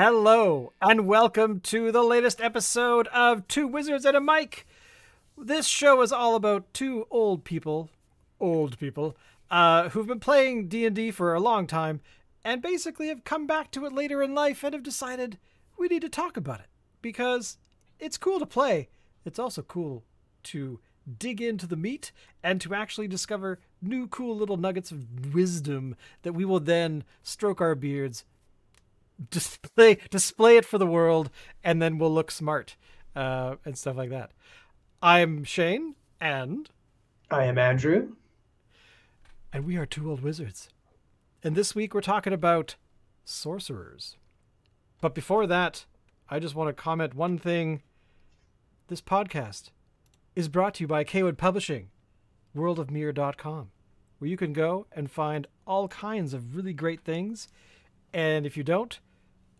Hello, and welcome to the latest episode of Two Wizards and a Mic. This show is all about two old people, old people, uh, who've been playing D&D for a long time and basically have come back to it later in life and have decided we need to talk about it because it's cool to play. It's also cool to dig into the meat and to actually discover new cool little nuggets of wisdom that we will then stroke our beards display display it for the world and then we'll look smart uh, and stuff like that i'm shane and I am Andrew. and we are two old wizards and this week we're talking about sorcerers but before that i just want to comment one thing this podcast is brought to you by Kwood Publishing, worldofmere.com, where you can go and find all kinds of really great things. And if you don't,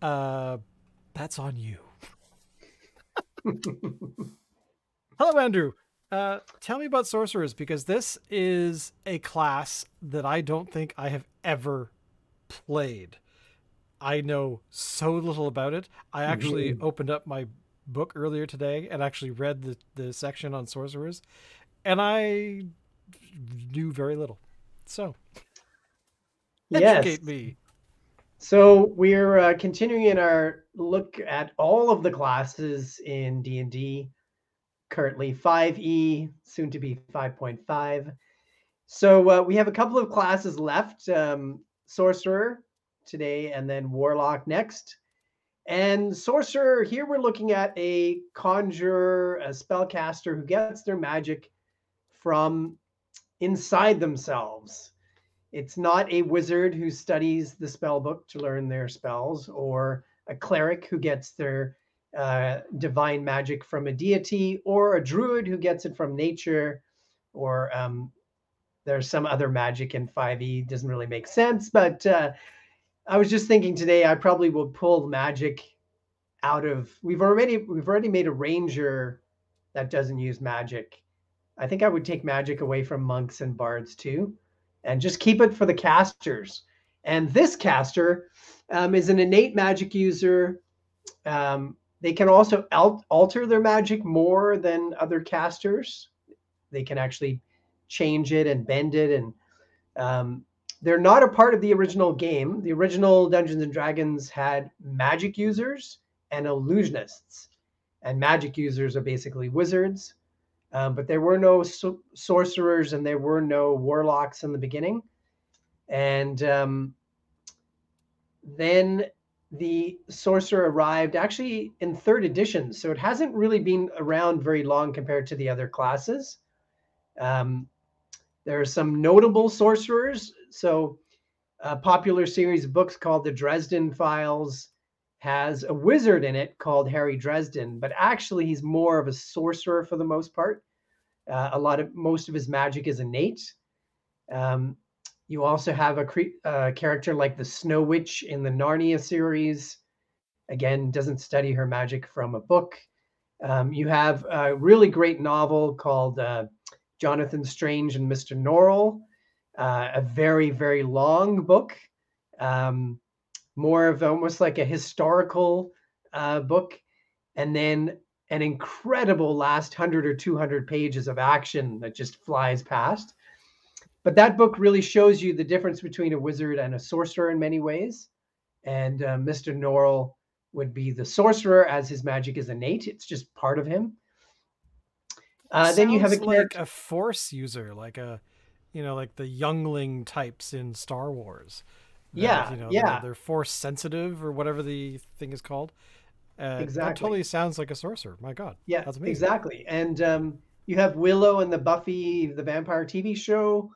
uh, that's on you. Hello, Andrew. Uh, tell me about sorcerers because this is a class that I don't think I have ever played. I know so little about it. I actually opened up my book earlier today and actually read the, the section on sorcerers, and I knew very little. So, Yes. educate me. So we're uh, continuing in our look at all of the classes in D&D. Currently 5e, soon to be 5.5. So uh, we have a couple of classes left. Um, Sorcerer today and then Warlock next. And Sorcerer, here we're looking at a conjurer, a spellcaster who gets their magic from inside themselves. It's not a wizard who studies the spell book to learn their spells, or a cleric who gets their uh, divine magic from a deity, or a druid who gets it from nature, or um, there's some other magic in 5e. Doesn't really make sense, but uh, I was just thinking today I probably will pull magic out of. We've already we've already made a ranger that doesn't use magic. I think I would take magic away from monks and bards too and just keep it for the casters. And this caster um, is an innate magic user. Um, they can also al- alter their magic more than other casters. They can actually change it and bend it, and um, they're not a part of the original game. The original Dungeons and Dragons had magic users and illusionists, and magic users are basically wizards. Um, but there were no so- sorcerers and there were no warlocks in the beginning. And um, then the sorcerer arrived actually in third edition, so it hasn't really been around very long compared to the other classes. Um, there are some notable sorcerers. So, a popular series of books called the Dresden Files has a wizard in it called Harry Dresden, but actually he's more of a sorcerer for the most part. Uh, a lot of most of his magic is innate. Um, you also have a cre- uh, character like the Snow Witch in the Narnia series. Again, doesn't study her magic from a book. Um, you have a really great novel called uh, Jonathan Strange and Mr. Norrell, uh, a very, very long book, um, more of almost like a historical uh, book. And then an incredible last 100 or 200 pages of action that just flies past. But that book really shows you the difference between a wizard and a sorcerer in many ways. And uh, Mr. Norrell would be the sorcerer as his magic is innate, it's just part of him. Uh, then you have a like a force user, like a, you know, like the youngling types in Star Wars. That, Yeah, you know, yeah. They're, they're force sensitive or whatever the thing is called. Uh, That Exactly. totally sounds like a sorcerer. My God. Yeah, that's amazing. exactly. And um, you have Willow and the Buffy the Vampire TV show,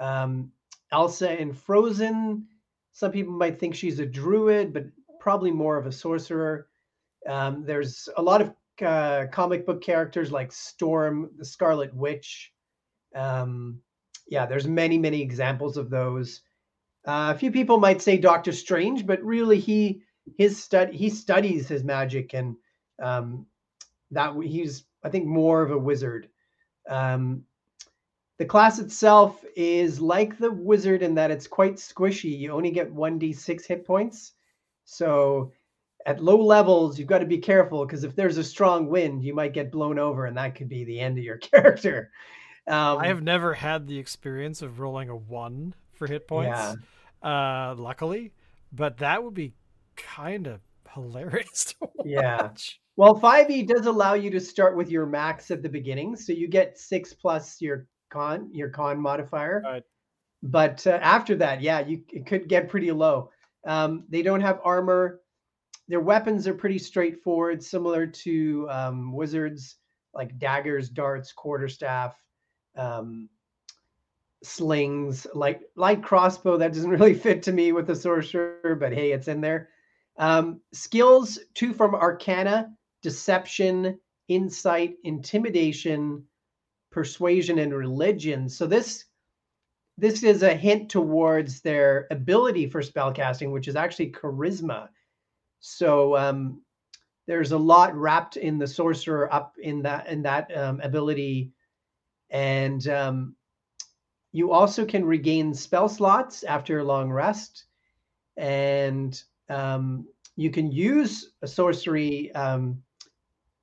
um, Elsa in Frozen. Some people might think she's a druid, but probably more of a sorcerer. Um, there's a lot of uh, comic book characters like Storm, the Scarlet Witch. Um, yeah, there's many, many examples of those. Uh, a few people might say Doctor Strange, but really he his stud he studies his magic and um, that he's I think more of a wizard. Um, the class itself is like the wizard in that it's quite squishy. You only get one d six hit points, so at low levels, you've got to be careful because if there's a strong wind, you might get blown over, and that could be the end of your character. Um, I have never had the experience of rolling a one for hit points. Yeah. Uh, luckily, but that would be kind of hilarious Yeah. Well, 5e does allow you to start with your max at the beginning, so you get six plus your con your con modifier. Right. But uh, after that, yeah, you it could get pretty low. Um, they don't have armor. Their weapons are pretty straightforward, similar to um, wizards, like daggers, darts, quarterstaff, um, slings, like light crossbow. That doesn't really fit to me with the sorcerer, but hey, it's in there. Um, skills two from Arcana, Deception, Insight, Intimidation, Persuasion, and Religion. So this this is a hint towards their ability for spellcasting, which is actually charisma. So um, there's a lot wrapped in the sorcerer up in that in that um, ability, and um, you also can regain spell slots after a long rest, and um, you can use a sorcery. Um,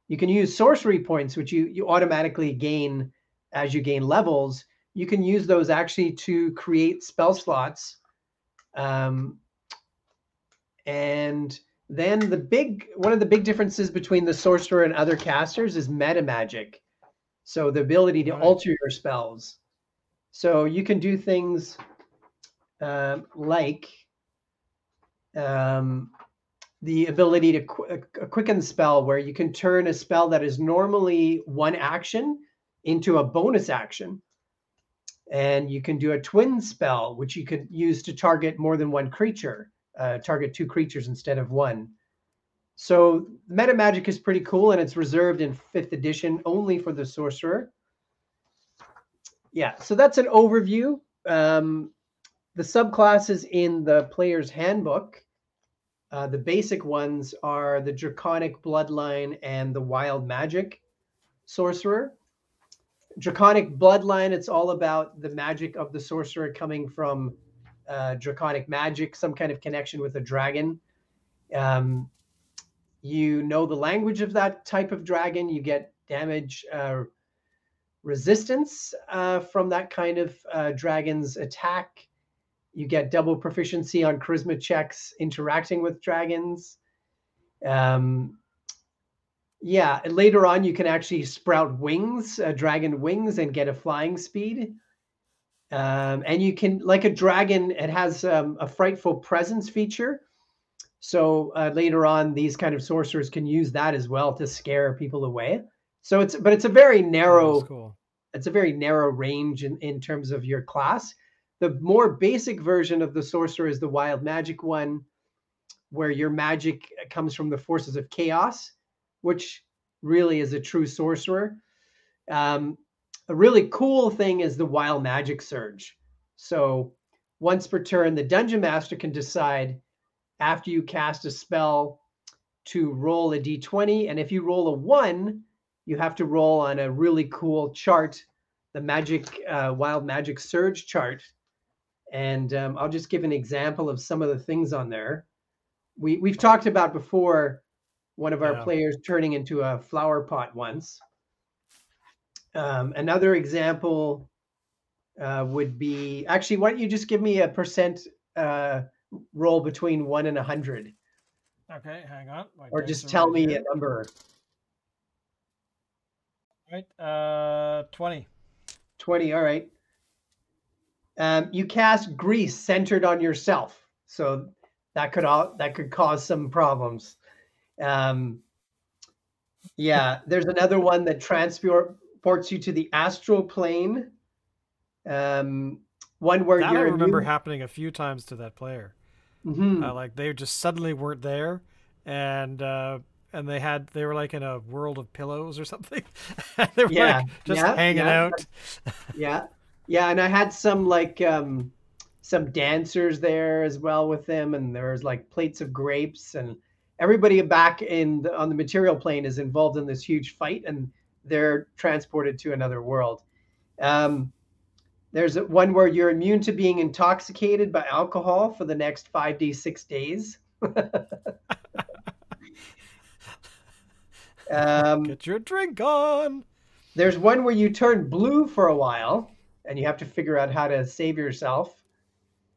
you can use sorcery points, which you you automatically gain as you gain levels. You can use those actually to create spell slots. Um, and then the big one of the big differences between the sorcerer and other casters is meta magic. So the ability to right. alter your spells. So you can do things um, like um, the ability to qu- a quicken spell, where you can turn a spell that is normally one action into a bonus action. And you can do a twin spell, which you could use to target more than one creature, uh, target two creatures instead of one. So meta magic is pretty cool, and it's reserved in fifth edition only for the sorcerer. Yeah, so that's an overview. Um, the subclasses in the player's handbook uh, the basic ones are the Draconic Bloodline and the Wild Magic Sorcerer. Draconic Bloodline, it's all about the magic of the sorcerer coming from uh, draconic magic, some kind of connection with a dragon. Um, you know the language of that type of dragon, you get damage uh, resistance uh, from that kind of uh, dragon's attack. You get double proficiency on charisma checks interacting with dragons. Um, yeah, later on you can actually sprout wings, uh, dragon wings, and get a flying speed. Um, and you can, like a dragon, it has um, a frightful presence feature. So uh, later on, these kind of sorcerers can use that as well to scare people away. So it's, but it's a very narrow, cool. it's a very narrow range in, in terms of your class. The more basic version of the sorcerer is the wild magic one, where your magic comes from the forces of chaos, which really is a true sorcerer. Um, a really cool thing is the wild magic surge. So once per turn, the dungeon master can decide after you cast a spell to roll a d20. And if you roll a one, you have to roll on a really cool chart, the magic, uh, wild magic surge chart and um, I'll just give an example of some of the things on there. We we've talked about before one of our yeah. players turning into a flower pot once. Um, another example uh, would be actually, why don't you just give me a percent uh, roll between one and a hundred? Okay, hang on. My or just tell me here. a number. Right, uh, twenty. Twenty. All right. Um, you cast grease centered on yourself, so that could all that could cause some problems. Um, yeah, there's another one that transports you to the astral plane. Um, one where that I remember happening a few times to that player. Mm-hmm. Uh, like they just suddenly weren't there, and uh, and they had they were like in a world of pillows or something. they were yeah, like just yeah, hanging yeah. out. yeah, yeah, and I had some like um some dancers there as well with them, and there was like plates of grapes, and everybody back in the, on the material plane is involved in this huge fight, and they're transported to another world. Um, there's one where you're immune to being intoxicated by alcohol for the next five days, six days. Um, Get your drink on. there's one where you turn blue for a while, and you have to figure out how to save yourself.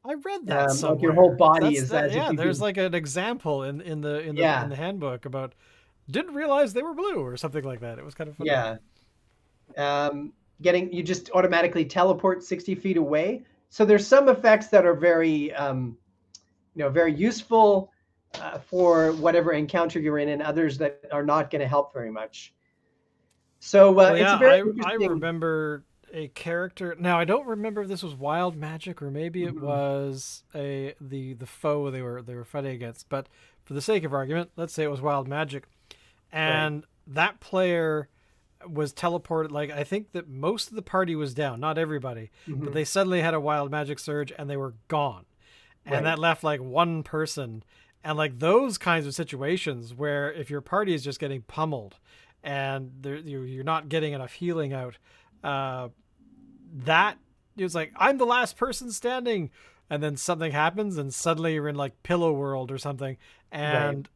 I read that Um, somewhere. like your whole body That's is that. as yeah. There's like an example in in the in the Yeah. in the handbook about didn't realize they were blue or something like that. It was kind of funny. Yeah. Um, getting you just automatically teleport 60 feet away. So there's some effects that are very, um, you know, very useful uh, for whatever encounter you're in, and others that are not going to help very much. So uh, Well, yeah, I, I remember a character. Now I don't remember if this was wild magic or maybe it Mhm. was a the the foe they were they were fighting against. But for the sake of argument, let's say it was wild magic, and that player was teleported. Like I think that most of the party was down, not everybody, Mhm. but they suddenly had a wild magic surge and they were gone, and Right. that left like one person. And like those kinds of situations where if your party is just getting pummeled and you're, you're not getting enough healing out, uh, that it was like I'm the last person standing, and then something happens and suddenly you're in like Pillow World or something, and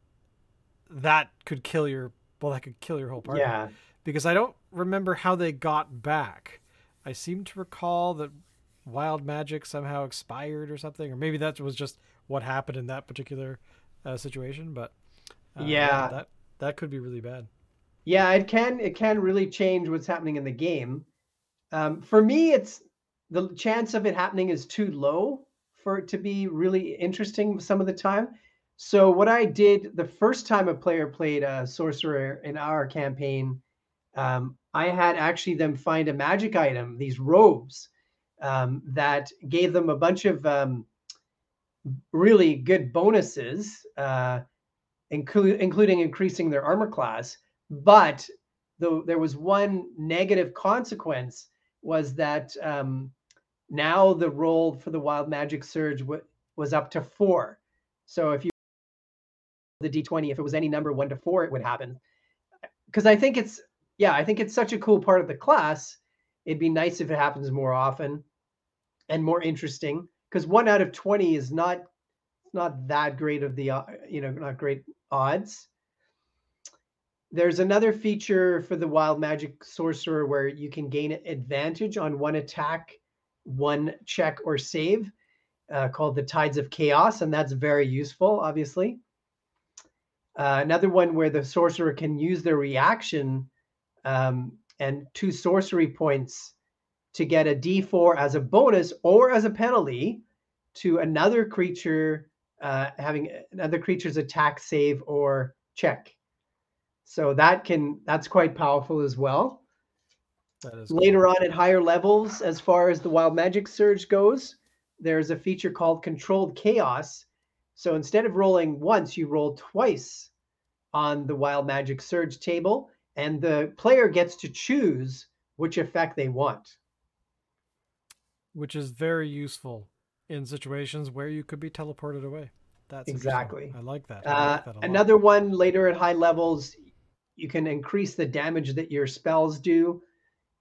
that could kill your well, that could kill your whole party. yeah. Because I don't remember how they got back. I seem to recall that wild magic somehow expired or something, or maybe that was just what happened in that particular uh, situation. But uh, Yeah. that that could be really bad. Yeah, it can it can really change what's happening in the game. Um, for me, it's the chance of it happening is too low for it to be really interesting some of the time. So what I did the first time a player played a sorcerer in our campaign, um, I had actually them find a magic item, these robes, um, that gave them a bunch of um, really good bonuses, uh, inclu- including increasing their armor class but though there was one negative consequence was that um, now the roll for the wild magic surge w- was up to four. So if you the d20 if it was any number one to four it would happen. Because i think it's yeah i think it's such a cool part of the class. It'd be nice if it happens more often and more interesting because one out of 20 is not not that great of the uh, you know not great odds there's another feature for the wild magic sorcerer where you can gain advantage on one attack, one check or save, uh, called the Tides of Chaos, and that's very useful, obviously. Uh, another one where the sorcerer can use their reaction um, and two sorcery points to get a d4 as a bonus or as a penalty to another creature uh, having another creature's attack, save, or check. So that can that's quite powerful as well. Is cool. Later on at higher levels, as far as the wild magic surge goes, there's a feature called controlled chaos. So instead of rolling once, you roll twice on the wild magic surge table, and the player gets to choose which effect they want. Which is very useful in situations where you could be teleported away. That's. Exactly. I like that. I Uh, like that a another one later at high levels, you can increase the damage that your spells do.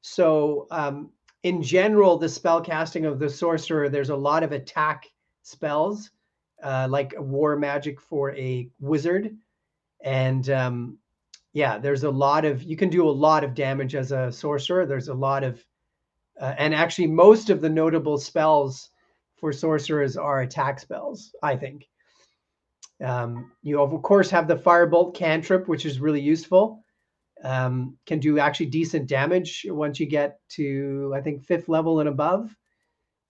So, um, in general, the spell casting of the sorcerer, there's a lot of attack spells, uh, like war magic for a wizard. And um, yeah, there's a lot of, you can do a lot of damage as a sorcerer. There's a lot of, uh, and actually, most of the notable spells for sorcerers are attack spells, I think. Um, you of course have the firebolt cantrip, which is really useful. Um, can do actually decent damage once you get to I think fifth level and above.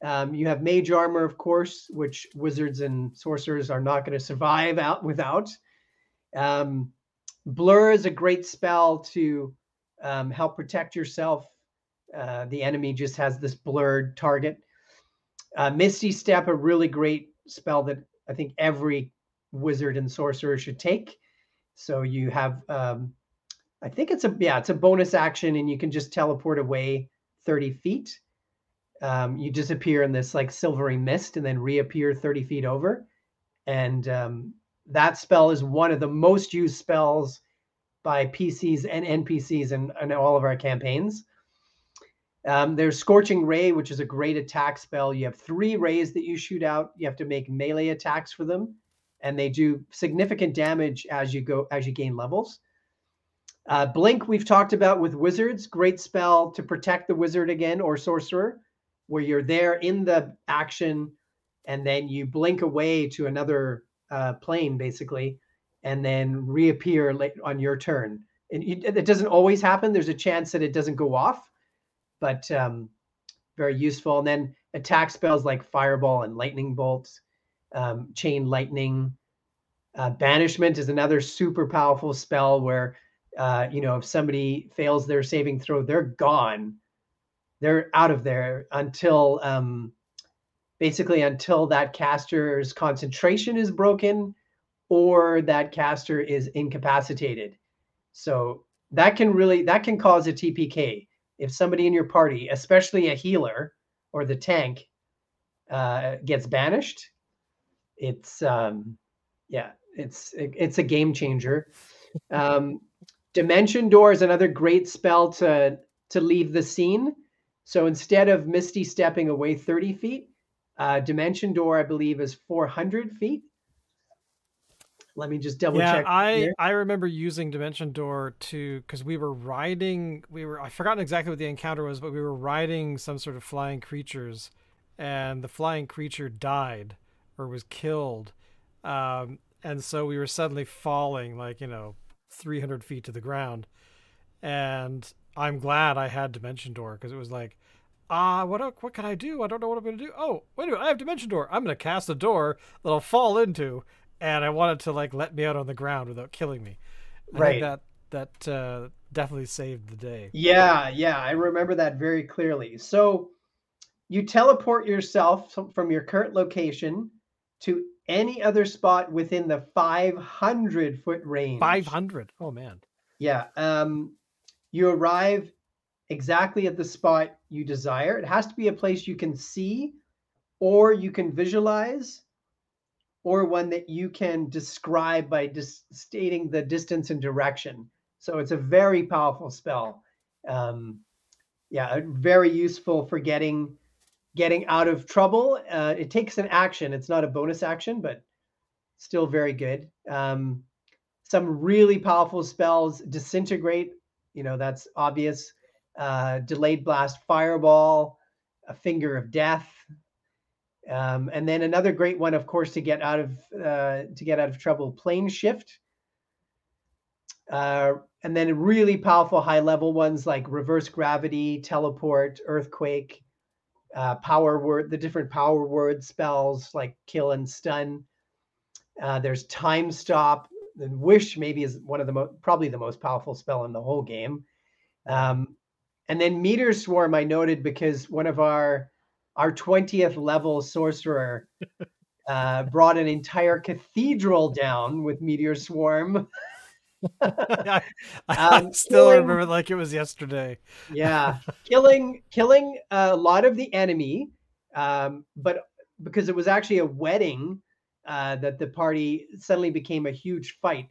Um, you have mage armor, of course, which wizards and sorcerers are not going to survive out without. Um, blur is a great spell to um, help protect yourself. Uh, the enemy just has this blurred target. Uh, Misty Step, a really great spell that I think every wizard and sorcerer should take. So you have, um, I think it's a yeah, it's a bonus action, and you can just teleport away thirty feet. Um, you disappear in this like silvery mist, and then reappear thirty feet over. And um, that spell is one of the most used spells by PCs and NPCs in, in all of our campaigns. Um, there's Scorching Ray, which is a great attack spell. You have three rays that you shoot out. You have to make melee attacks for them, and they do significant damage as you go as you gain levels. Uh, Blink, we've talked about with wizards. Great spell to protect the wizard again or sorcerer, where you're there in the action and then you blink away to another uh, plane, basically, and then reappear late on your turn. And it, it, doesn't always happen. There's a chance that it doesn't go off, but um, very useful. And then attack spells like Fireball and Lightning Bolt, um, Chain Lightning. Uh, banishment is another super powerful spell where uh, you know, if somebody fails their saving throw, they're gone. They're out of there until um, basically until that caster's concentration is broken or that caster is incapacitated. So that can really that can cause a TPK if somebody in your party, especially a healer or the tank, uh, gets banished. It's um, yeah, it's it, it's a game changer. Um, Dimension Door is another great spell to to leave the scene. So instead of Misty stepping away 30 feet, uh, Dimension Door, I believe, is 400 feet. Let me just double yeah, check. I here. I remember using Dimension Door to because we were riding. We were I forgotten exactly what the encounter was, but we were riding some sort of flying creatures, and the flying creature died or was killed, um, and so we were suddenly falling like you know 300 feet to the ground. And I'm glad I had Dimension Door because it was like, ah, uh, what what can I do? I don't know what I'm going to do. Oh, wait a minute, I have Dimension Door. I'm going to cast a door that I'll fall into, and I wanted to like let me out on the ground without killing me. I right. that that uh, definitely saved the day. Yeah, yeah, I remember that very clearly. So you teleport yourself from your current location to any other spot within the 500 foot range. 500. Oh man. Yeah. Um, you arrive exactly at the spot you desire. It has to be a place you can see, or you can visualize, or one that you can describe by dis- stating the distance and direction. So it's a very powerful spell. Um, yeah, very useful for getting getting out of trouble. Uh, it takes an action. It's not a bonus action, but still very good. Um, some really powerful spells disintegrate. You know that's obvious. Uh, delayed blast, fireball, a finger of death, um, and then another great one, of course, to get out of uh, to get out of trouble, plane shift. Uh, and then really powerful high level ones like reverse gravity, teleport, earthquake, uh, power word, the different power word spells like kill and stun. Uh, there's time stop. And wish maybe is one of the most, probably the most powerful spell in the whole game. Um, and then meteor swarm I noted because one of our our 20th level sorcerer uh, brought an entire cathedral down with meteor swarm. I, I um, still killing, remember like it was yesterday. yeah, killing killing a lot of the enemy, um, but because it was actually a wedding uh, that the party suddenly became a huge fight,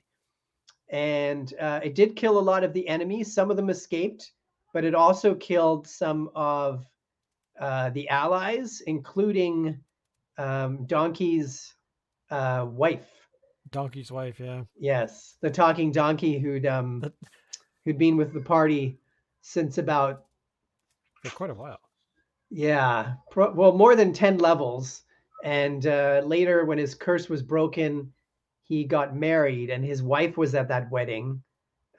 and uh, it did kill a lot of the enemies. Some of them escaped, but it also killed some of uh, the allies, including um, Donkey's uh, wife Donkey's wife, yeah. Yes, the talking donkey who'd um who'd been with the party since about for quite a while. Yeah, pro- well, more than ten levels, and uh, later when his curse was broken, he got married, and his wife was at that wedding.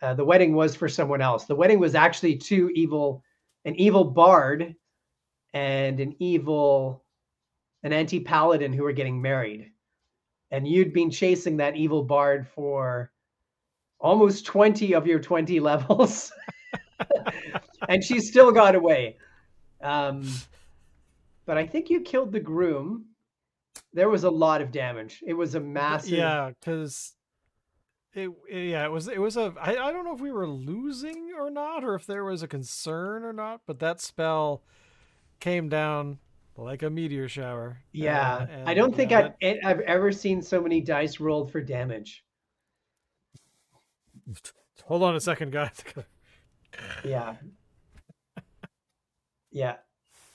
Uh, the wedding was for someone else. The wedding was actually two evil, an evil bard, and an evil, an anti paladin who were getting married. And you'd been chasing that evil bard for almost 20 of your 20 levels. And she still got away. Um, but i think you killed the groom. There was a lot of damage. It was a massive yeah because it, yeah it was it was a I, I don't know if we were losing or not or if there was a concern or not but that spell came down like a meteor shower. Yeah, uh, and, I don't think I've. I've ever seen so many dice rolled for damage. Hold on a second, guys. yeah, yeah.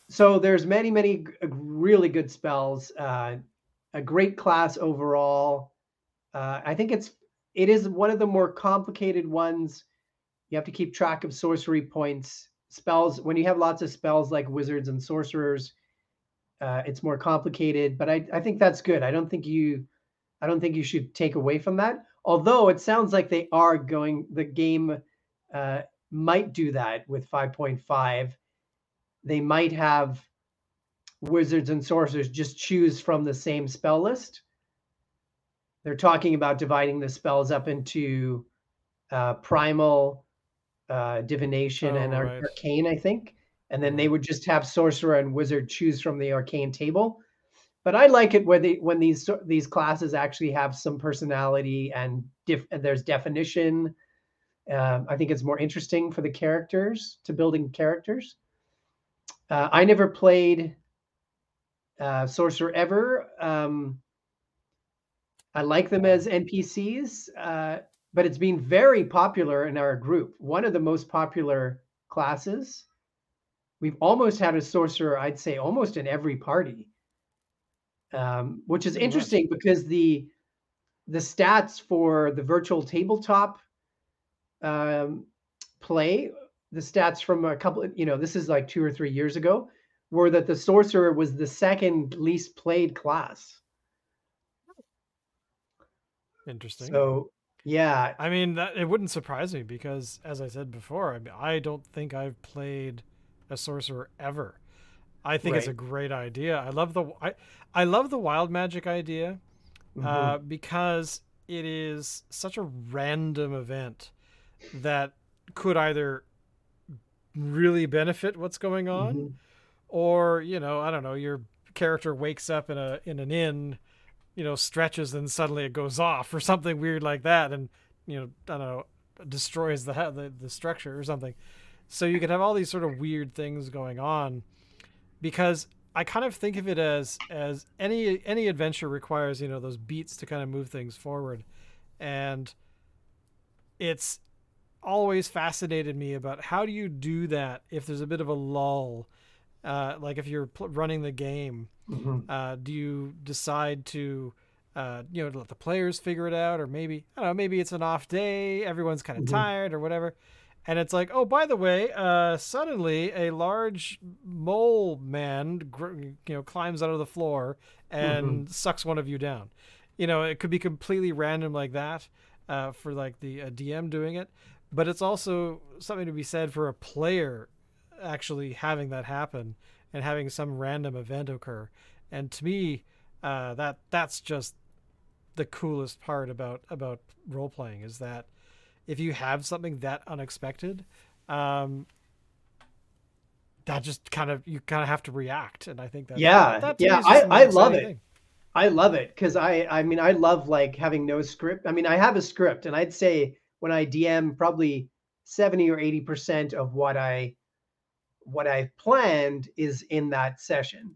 So there's many, many really good spells. Uh, a great class overall. Uh, I think it's it is one of the more complicated ones you have to keep track of sorcery points. Spells, when you have lots of spells like wizards and sorcerers, uh, it's more complicated. But I, I think that's good. I don't think you I don't think you should take away from that. Although it sounds like they are going, the game uh, might do that with 5.5. They might have wizards and sorcerers just choose from the same spell list. They're talking about dividing the spells up into uh, primal, uh, divination, Oh, and ar- right. arcane, I think. And then they would just have sorcerer and wizard choose from the arcane table. But I like it when they when these these classes actually have some personality and dif- and there's definition. Um, I think it's more interesting for the characters to building characters. Uh, I never played uh, Sorcerer ever. Um, I like them as NPCs, uh, but it's been very popular in our group. One of the most popular classes. We've almost had a sorcerer, I'd say, almost in every party, um, which is much. interesting because the the stats for the virtual tabletop um, play, the stats from a couple, you know, this is like two or three years ago, were that the sorcerer was the second least played class. Interesting. So yeah, I mean, that, it wouldn't surprise me because, as I said before, I, mean, I don't think I've played a sorcerer ever. I think it's a great idea. I love the I, I love the wild magic idea mhm, uh, because it is such a random event that could either really benefit what's going on mhm. or you know i don't know your character wakes up in a in an inn you know stretches and suddenly it goes off or something weird like that and you know i don't know destroys the the, the structure or something. So you could have all these sort of weird things going on because i kind of think of it as as any any adventure requires you know those beats to kind of move things forward. And it's always fascinated me about how do you do that if there's a bit of a lull uh, like if you're pl- running the game Mhm. uh, do you decide to uh, you know let the players figure it out or maybe i don't know maybe it's an off day everyone's kind of Mhm. tired or whatever and it's like oh by the way uh, suddenly a large mole man gr- you know climbs out of the floor and sucks one of you down you know it could be completely random like that uh, for like the uh, dm doing it but it's also something to be said for a player actually having that happen and having some random event occur and to me uh, that that's just the coolest part about about role playing is that if you have something that unexpected um, that just kind of you kind of have to react and i think that Yeah, that yeah, I- I love it. thing. I love it because I I mean I love like having no script. I mean I have a script, and I'd say when I DM, probably seventy or eighty percent of what I what I've planned is in that session.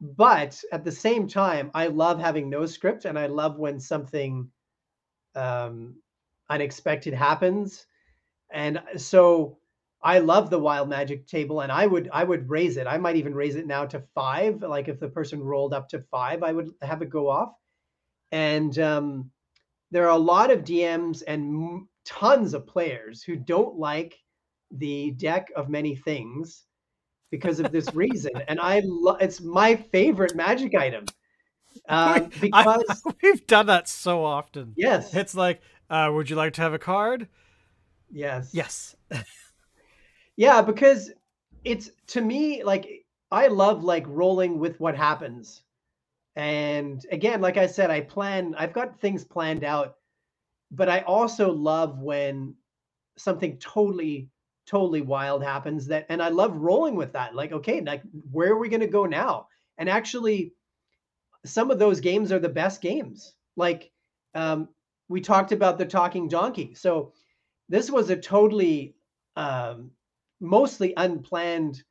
But at the same time, I love having no script, and I love when something um, unexpected happens. And so I love the wild magic table, and I would I would raise it. I might even raise it now to five. Like if the person rolled up to five, I would have it go off. And um, there are a lot of DMs and tons of players who don't like the deck of many things because of this reason. And I lo- it's my favorite magic item um, I- because we've done that so often yes, it's like uh, would you like to have a card yes, yes Yeah, because it's to me like I love like rolling with what happens. And again, like I said, I plan, I've got things planned out, but I also love when something totally, totally wild happens that, and I love rolling with that. Like, okay, like where are we going to go now? And actually, some of those games are the best games. Like, um, we talked about the talking donkey. So this was a totally, um, mostly unplanned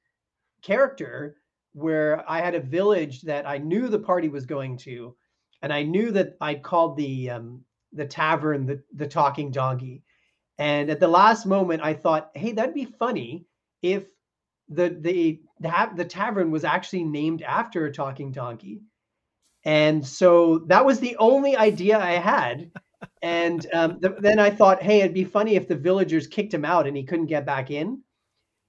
character where I had a village that I knew the party was going to, and I knew that I'd called the um, the tavern the the talking donkey. And at the last moment, I thought, hey, that'd be funny if the the the, the tavern was actually named after a talking donkey. And so that was the only idea I had. and um, th- then I thought, hey, it'd be funny if the villagers kicked him out and he couldn't get back in.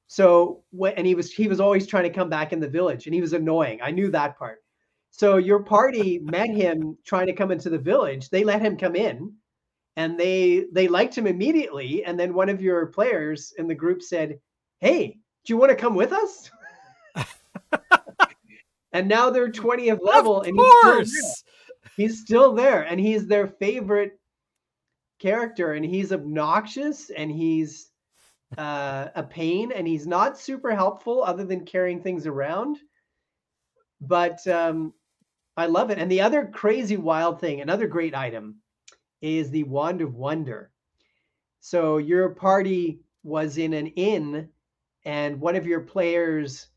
So when and he was he was always trying to come back in the village, and he was annoying. I knew that part. So your party met him trying to come into the village. They let him come in, and they they liked him immediately. And then one of your players in the group said, "Hey, do you want to come with us?" and now they're 20th level, of and he's still, there. course. he's still there, and he's their favorite character, and he's obnoxious, and he's uh, a pain, and he's not super helpful other than carrying things around. But um, I love it. And the other crazy wild thing, another great item, is the Wand of Wonder. So your party was in an inn, and one of your players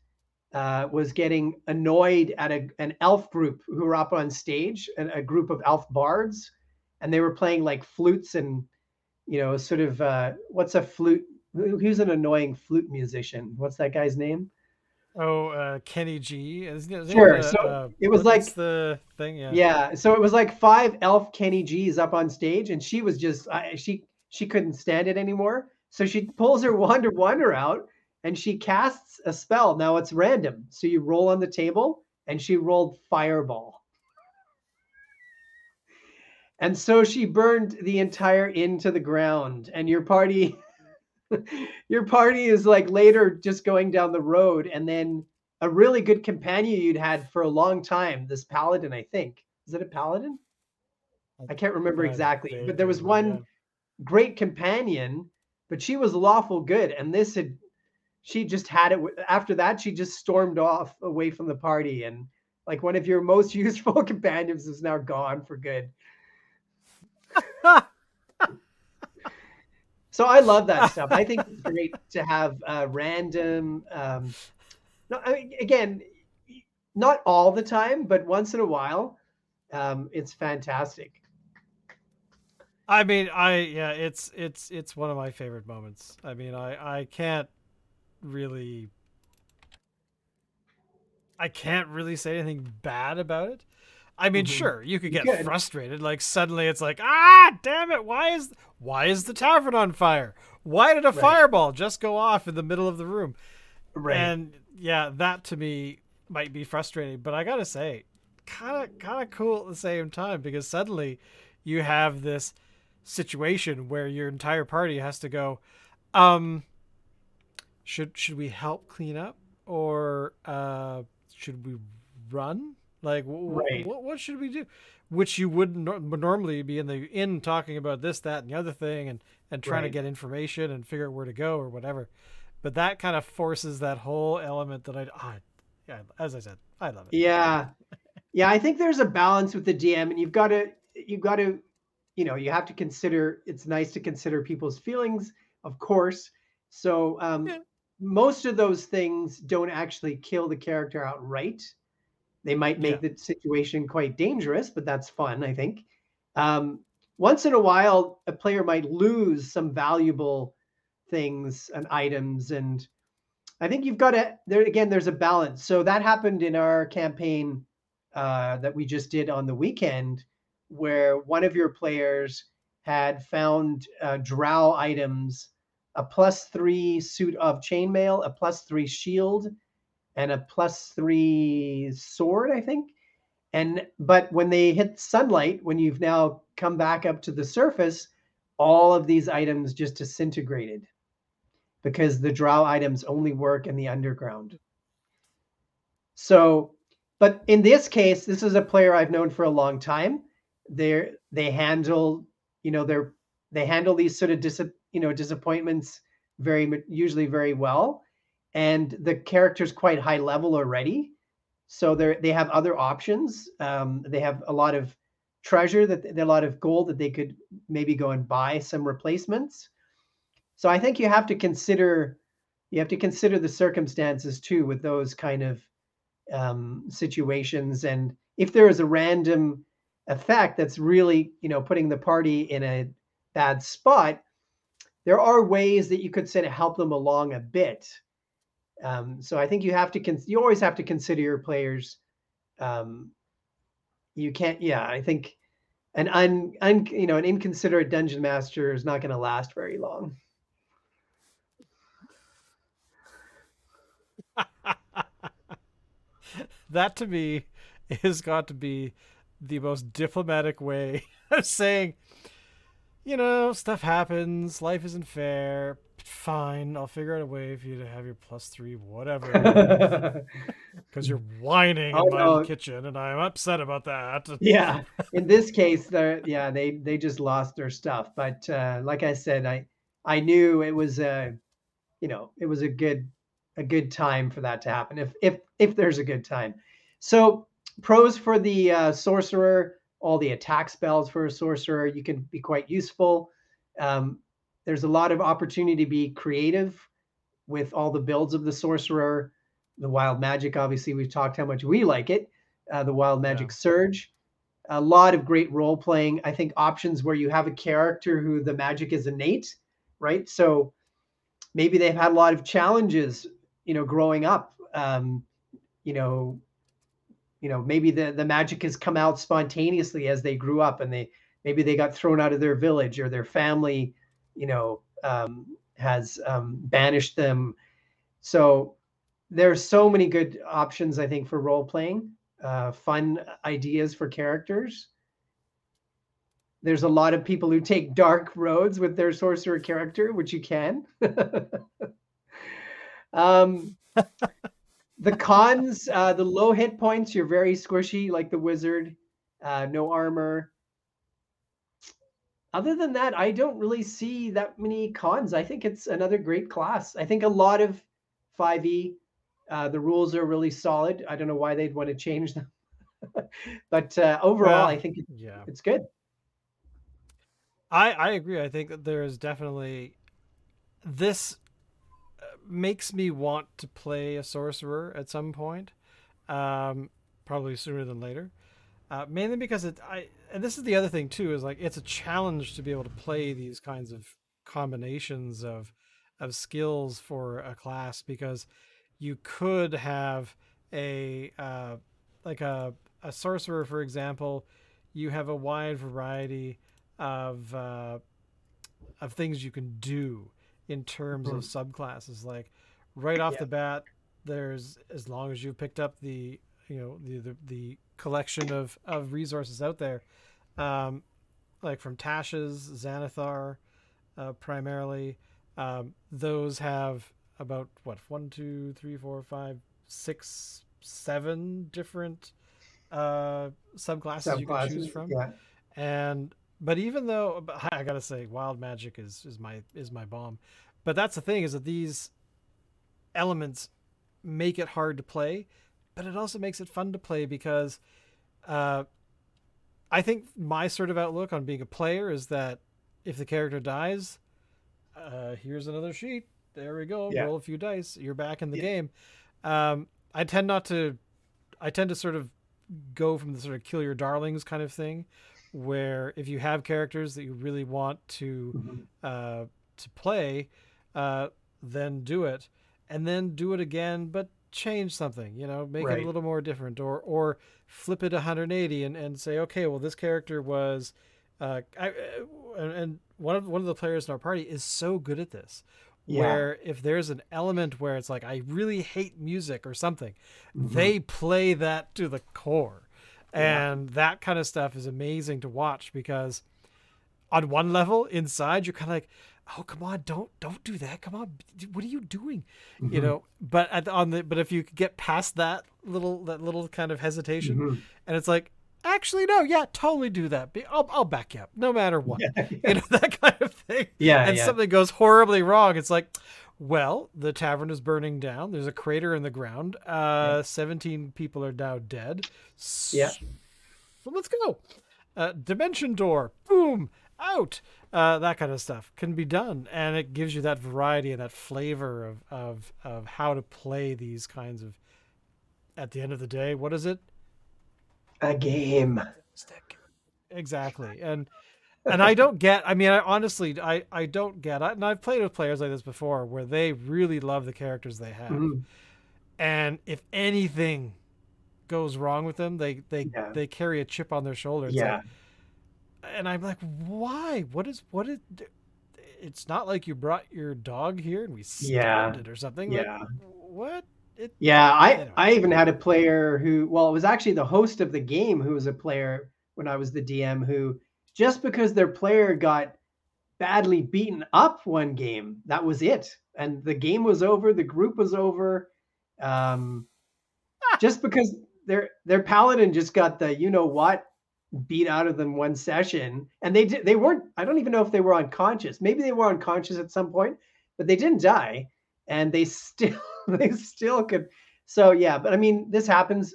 uh, was getting annoyed at a, an elf group who were up on stage, a, a group of elf bards, and they were playing like flutes and, you know, sort of uh, what's a flute? Who's an annoying flute musician? What's that guy's name? Oh, uh, Kenny G. It, isn't Sure, it, so uh, it was like- the thing. Yeah. Yeah, so it was like five elf Kenny G's up on stage, and she was just I, she she couldn't stand it anymore. So she pulls her wand of wonder out and she casts a spell. Now it's random, so you roll on the table, and she rolled fireball, and so she burned the entire inn to the ground. And your party, your party is like later just going down the road, and then a really good companion you'd had for a long time, this paladin, I think. Is it a paladin? I can't remember exactly, but there was one great companion, but she was lawful good, and this had she just had it. After that, she just stormed off away from the party, and like one of your most useful companions is now gone for good. So I love that stuff. I think it's great to have uh, random. Um, no, I mean, again, not all the time, but once in a while, um, it's fantastic. I mean, I yeah, it's it's it's one of my favorite moments. I mean, I I can't really I can't really say anything bad about it. I mean, Mhm. sure, you could get frustrated. Like suddenly, it's like, ah, damn it! Why is why is the tavern on fire? Why did a Right. fireball just go off in the middle of the room? Right. And yeah, that to me might be frustrating, but I gotta say, kind of kind of cool at the same time because suddenly you have this situation where your entire party has to go, um, should should we help clean up or uh, should we run? Like, Right. what what should we do? Which you wouldn't nor- normally be in the inn talking about this, that, and the other thing, and and trying to get information and figure out where to go or whatever but that kind of forces that whole element that I, ah, yeah, as I said, I love it. Yeah. Yeah, I think there's a balance with the DM and you've got to you've got to you know, you have to consider it's nice to consider people's feelings, of course. So um Yeah. most of those things don't actually kill the character outright. They might make the situation quite dangerous, but that's fun, I think. Um once in a while a player might lose some valuable things and items and I think you've got to there again. There's a balance. So that happened in our campaign uh, that we just did on the weekend, where one of your players had found uh, drow items, a plus three suit of chainmail, a plus three shield, and a plus three sword, I think. And but when they hit sunlight, when you've now come back up to the surface, all of these items just disintegrated because the drow items only work in the underground. So, but in this case, this is a player I've known for a long time. They're they handle, you know, they're they handle these sort of dis, you know disappointments very usually very well, and the character's quite high level already. So they they have other options. Um, they have a lot of treasure that a lot of gold that they could maybe go and buy some replacements. So I think you have to consider you have to consider the circumstances too with those kind of um, situations, and if there is a random effect that's really you know putting the party in a bad spot, there are ways that you could sort of help them along a bit. Um, so I think you have to con- you always have to consider your players. Um, you can't, yeah. I think an un, un you know an inconsiderate dungeon master is not going to last very long. that to me has got to be the most diplomatic way of saying, you know, stuff happens, life isn't fair. Fine, I'll figure out a way for you to have your plus three, whatever. Because you're whining oh, in my no. kitchen, and I'm upset about that. yeah, in this case, they yeah they they just lost their stuff. But uh, like I said, I I knew it was a, you know, it was a good a good time for that to happen. If if if there's a good time, so pros for the uh, sorcerer, all the attack spells for a sorcerer, you can be quite useful. Um, there's a lot of opportunity to be creative with all the builds of the sorcerer. The wild magic, obviously, we've talked how much we like it. Uh, the wild magic yeah. surge, a lot of great role playing. I think options where you have a character who the magic is innate, right? So maybe they've had a lot of challenges, you know, growing up. Um, you know, you know maybe the the magic has come out spontaneously as they grew up and they maybe they got thrown out of their village or their family you know um, has um, banished them. So there's so many good options i think for role playing uh, fun ideas for characters. There's a lot of people who take dark roads with their sorcerer character which you can. Um the cons, uh, the low hit points, you're very squishy like the wizard. Uh, no armor. Other than that, I don't really see that many cons. I think it's another great class. I think a lot of 5e, uh, the rules are really solid. I don't know why they'd want to change them. but uh, overall, well, I think it, yeah. it's good. I, I agree. I think that there is definitely this makes me want to play a sorcerer at some point, um, probably sooner than later. Uh, mainly because it, I, and this is the other thing too, is like it's a challenge to be able to play these kinds of combinations of of skills for a class because you could have a uh, like a a sorcerer, for example, you have a wide variety of uh, of things you can do in terms mm-hmm. of subclasses. Like right off yeah. the bat, there's as long as you picked up the you know the the, the collection of of resources out there, um, like from Tasha's Xanathar, uh, primarily. Um, those have about what one, two, three, four, five, six, seven different uh, subclasses, subclasses you can choose from. Yeah. And but even though I gotta say, wild magic is is my is my bomb. But that's the thing is that these elements make it hard to play, but it also makes it fun to play because uh, I think my sort of outlook on being a player is that if the character dies, uh, here's another sheet. There we go. Yeah. Roll a few dice. You're back in the yeah. game. Um, I tend not to. I tend to sort of go from the sort of kill your darlings kind of thing, where if you have characters that you really want to mm-hmm. uh, to play, uh, then do it, and then do it again, but change something. You know, make right. it a little more different, or or flip it 180 and, and say, okay, well, this character was, uh, I, uh, and one of one of the players in our party is so good at this. Yeah. Where if there's an element where it's like I really hate music or something, mm-hmm. they play that to the core and that kind of stuff is amazing to watch because on one level inside you're kind of like oh come on don't don't do that come on what are you doing mm-hmm. you know but at, on the but if you get past that little that little kind of hesitation mm-hmm. and it's like actually no yeah totally do that I'll, I'll back you up no matter what yeah, yeah. you know that kind of thing yeah and yeah. something goes horribly wrong it's like well, the tavern is burning down. There's a crater in the ground. Uh, yeah. 17 people are now dead. Yeah. So let's go. Uh, dimension door. Boom. Out. Uh, that kind of stuff can be done. And it gives you that variety and that flavor of, of, of how to play these kinds of, at the end of the day, what is it? A game. Exactly. And and I don't get. I mean, I honestly, I I don't get. And I've played with players like this before, where they really love the characters they have, mm-hmm. and if anything goes wrong with them, they they yeah. they carry a chip on their shoulder. It's yeah. Like, and I'm like, why? What is what is? It's not like you brought your dog here and we stabbed Yeah. it or something. Yeah. Like, what? It, Yeah, I Anyway. I even had a player who well, it was actually the host of the game who was a player when I was the DM who just because their player got badly beaten up one game, that was it. And the game was over, the group was over. Um just because their their paladin just got the you know what beat out of them one session and they did they weren't I don't even know if they were unconscious. Maybe they were unconscious at some point, but they didn't die and they still they still could so yeah but i mean this happens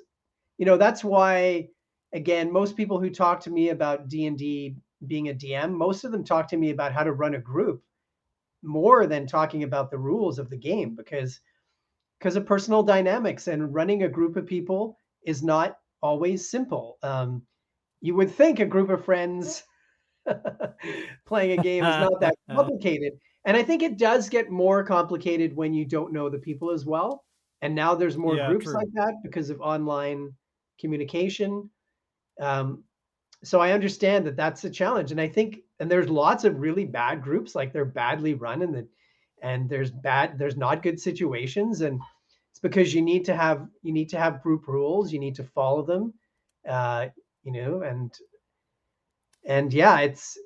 you know that's why again most people who talk to me about d&d being a dm most of them talk to me about how to run a group more than talking about the rules of the game because because of personal dynamics and running a group of people is not always simple um, you would think a group of friends playing a game is not that complicated and I think it does get more complicated when you don't know the people as well. And now there's more Yeah, groups true. like that because of online communication. Um, so I understand that that's a challenge. And I think, and there's lots of really bad groups, like they're badly run and the, and there's bad, there's not good situations. And it's because you need to have, you need to have group rules. You need to follow them, uh, you know, and, and yeah, it's,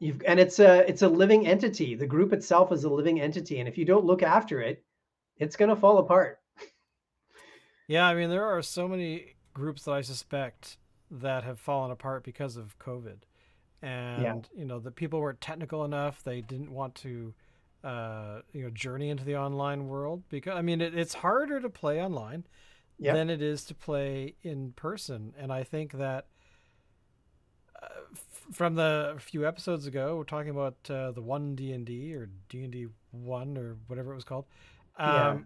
You've, and it's a it's a living entity. The group itself is a living entity, and if you don't look after it, it's going to fall apart. Yeah, I mean, there are so many groups that I suspect that have fallen apart because of COVID, and you know, the people weren't technical enough. They didn't want to, uh, you know, journey into the online world because I mean, it, it's harder to play online Yep. than it is to play in person, and I think that. Uh, f- from the few episodes ago, we're talking about uh, the one D and D or D and D one or whatever it was called. Um, Yeah.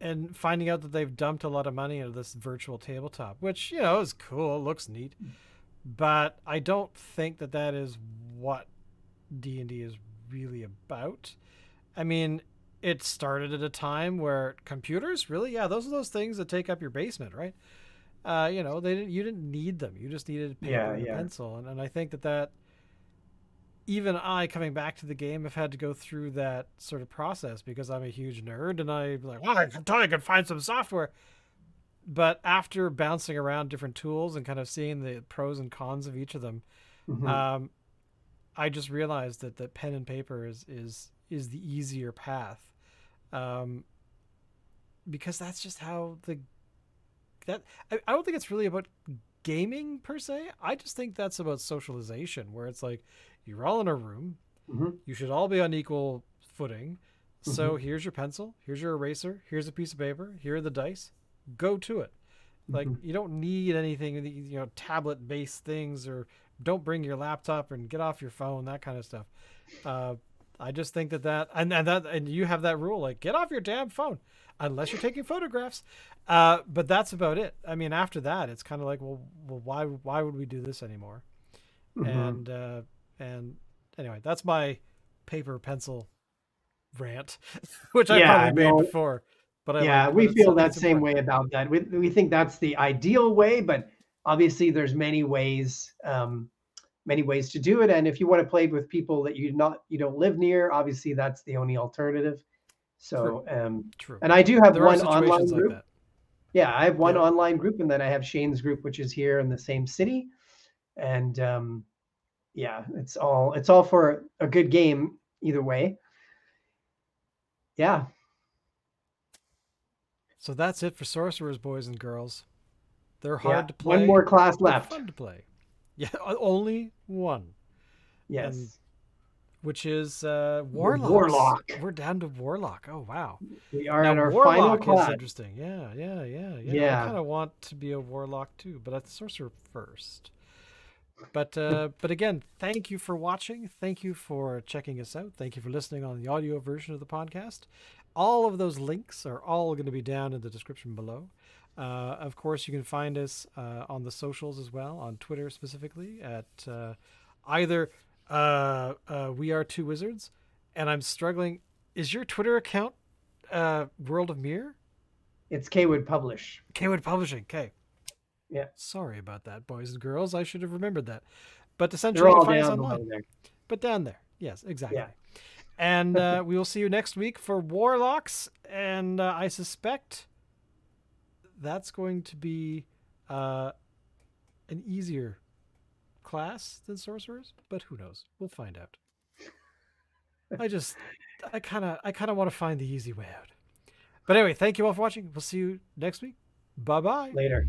And finding out that they've dumped a lot of money into this virtual tabletop, which you know is cool, looks neat, but I don't think that that is what D and D is really about. I mean, it started at a time where computers, really, yeah, those are those things that take up your basement, right? Uh, you know, they didn't. You didn't need them. You just needed paper Yeah, and a yeah. pencil, and, and I think that that even I coming back to the game have had to go through that sort of process because I'm a huge nerd and I'm like, well, I can I can find some software. But after bouncing around different tools and kind of seeing the pros and cons of each of them, Mhm. um, I just realized that that pen and paper is is is the easier path, um, because that's just how the that I, I don't think it's really about gaming per se. I just think that's about socialization, where it's like you're all in a room, Mhm. you should all be on equal footing. So here's your pencil, here's your eraser, here's a piece of paper, here are the dice. Go to it. Like Mhm. you don't need anything, you know, tablet based things or don't bring your laptop and get off your phone, that kind of stuff. Uh, I just think that that and, and that and you have that rule like get off your damn phone unless you're taking photographs. Uh, but that's about it. I mean, after that, it's kind of like, well, well, why why would we do this anymore? Mhm. And uh, and anyway, that's my paper pencil rant, which I Yeah, probably made no, before. But I yeah, like, we but feel that same important. way about that. We, we think that's the ideal way, but obviously there's many ways, um, many ways to do it. And if you want to play with people that you not you don't live near, obviously that's the only alternative. So, um, True. and I do have There one online like group. that. Yeah, I have one Yeah. online group, and then I have Shane's group, which is here in the same city. And um, yeah, it's all it's all for a good game either way. Yeah, So that's it for sorcerers, boys and girls. They're hard yeah. to play. One more class left. Fun to play. Yeah, only one, Yes, which is uh, warlocks. Warlock. We're down to warlock. Oh wow. we are now in our final warlock is class. interesting. Yeah, yeah, yeah, yeah. Yeah. I kind of want to be a warlock too, but that's sorcerer first. But uh, but again, thank you for watching. Thank you for checking us out. Thank you for listening on the audio version of the podcast. All of those links are all going to be down in the description below. Uh, of course, you can find us uh, on the socials as well, on Twitter specifically at uh, either uh, uh, We Are Two Wizards, and I'm struggling. Is your Twitter account uh, World of Mirror? It's Kwood Publish. Kwood Publishing. Okay. Yeah. Sorry about that, boys and girls. I should have remembered that. but essentially you find us down online. there. But down there, yes, exactly. Yeah. And uh, we will see you next week for Warlocks, and uh, I suspect that's going to be uh, an easier class than sorcerers, but who knows? We'll find out. I just, I kind of, I kind of want to find the easy way out. But anyway, thank you all for watching. We'll see you next week. Bye bye. Later.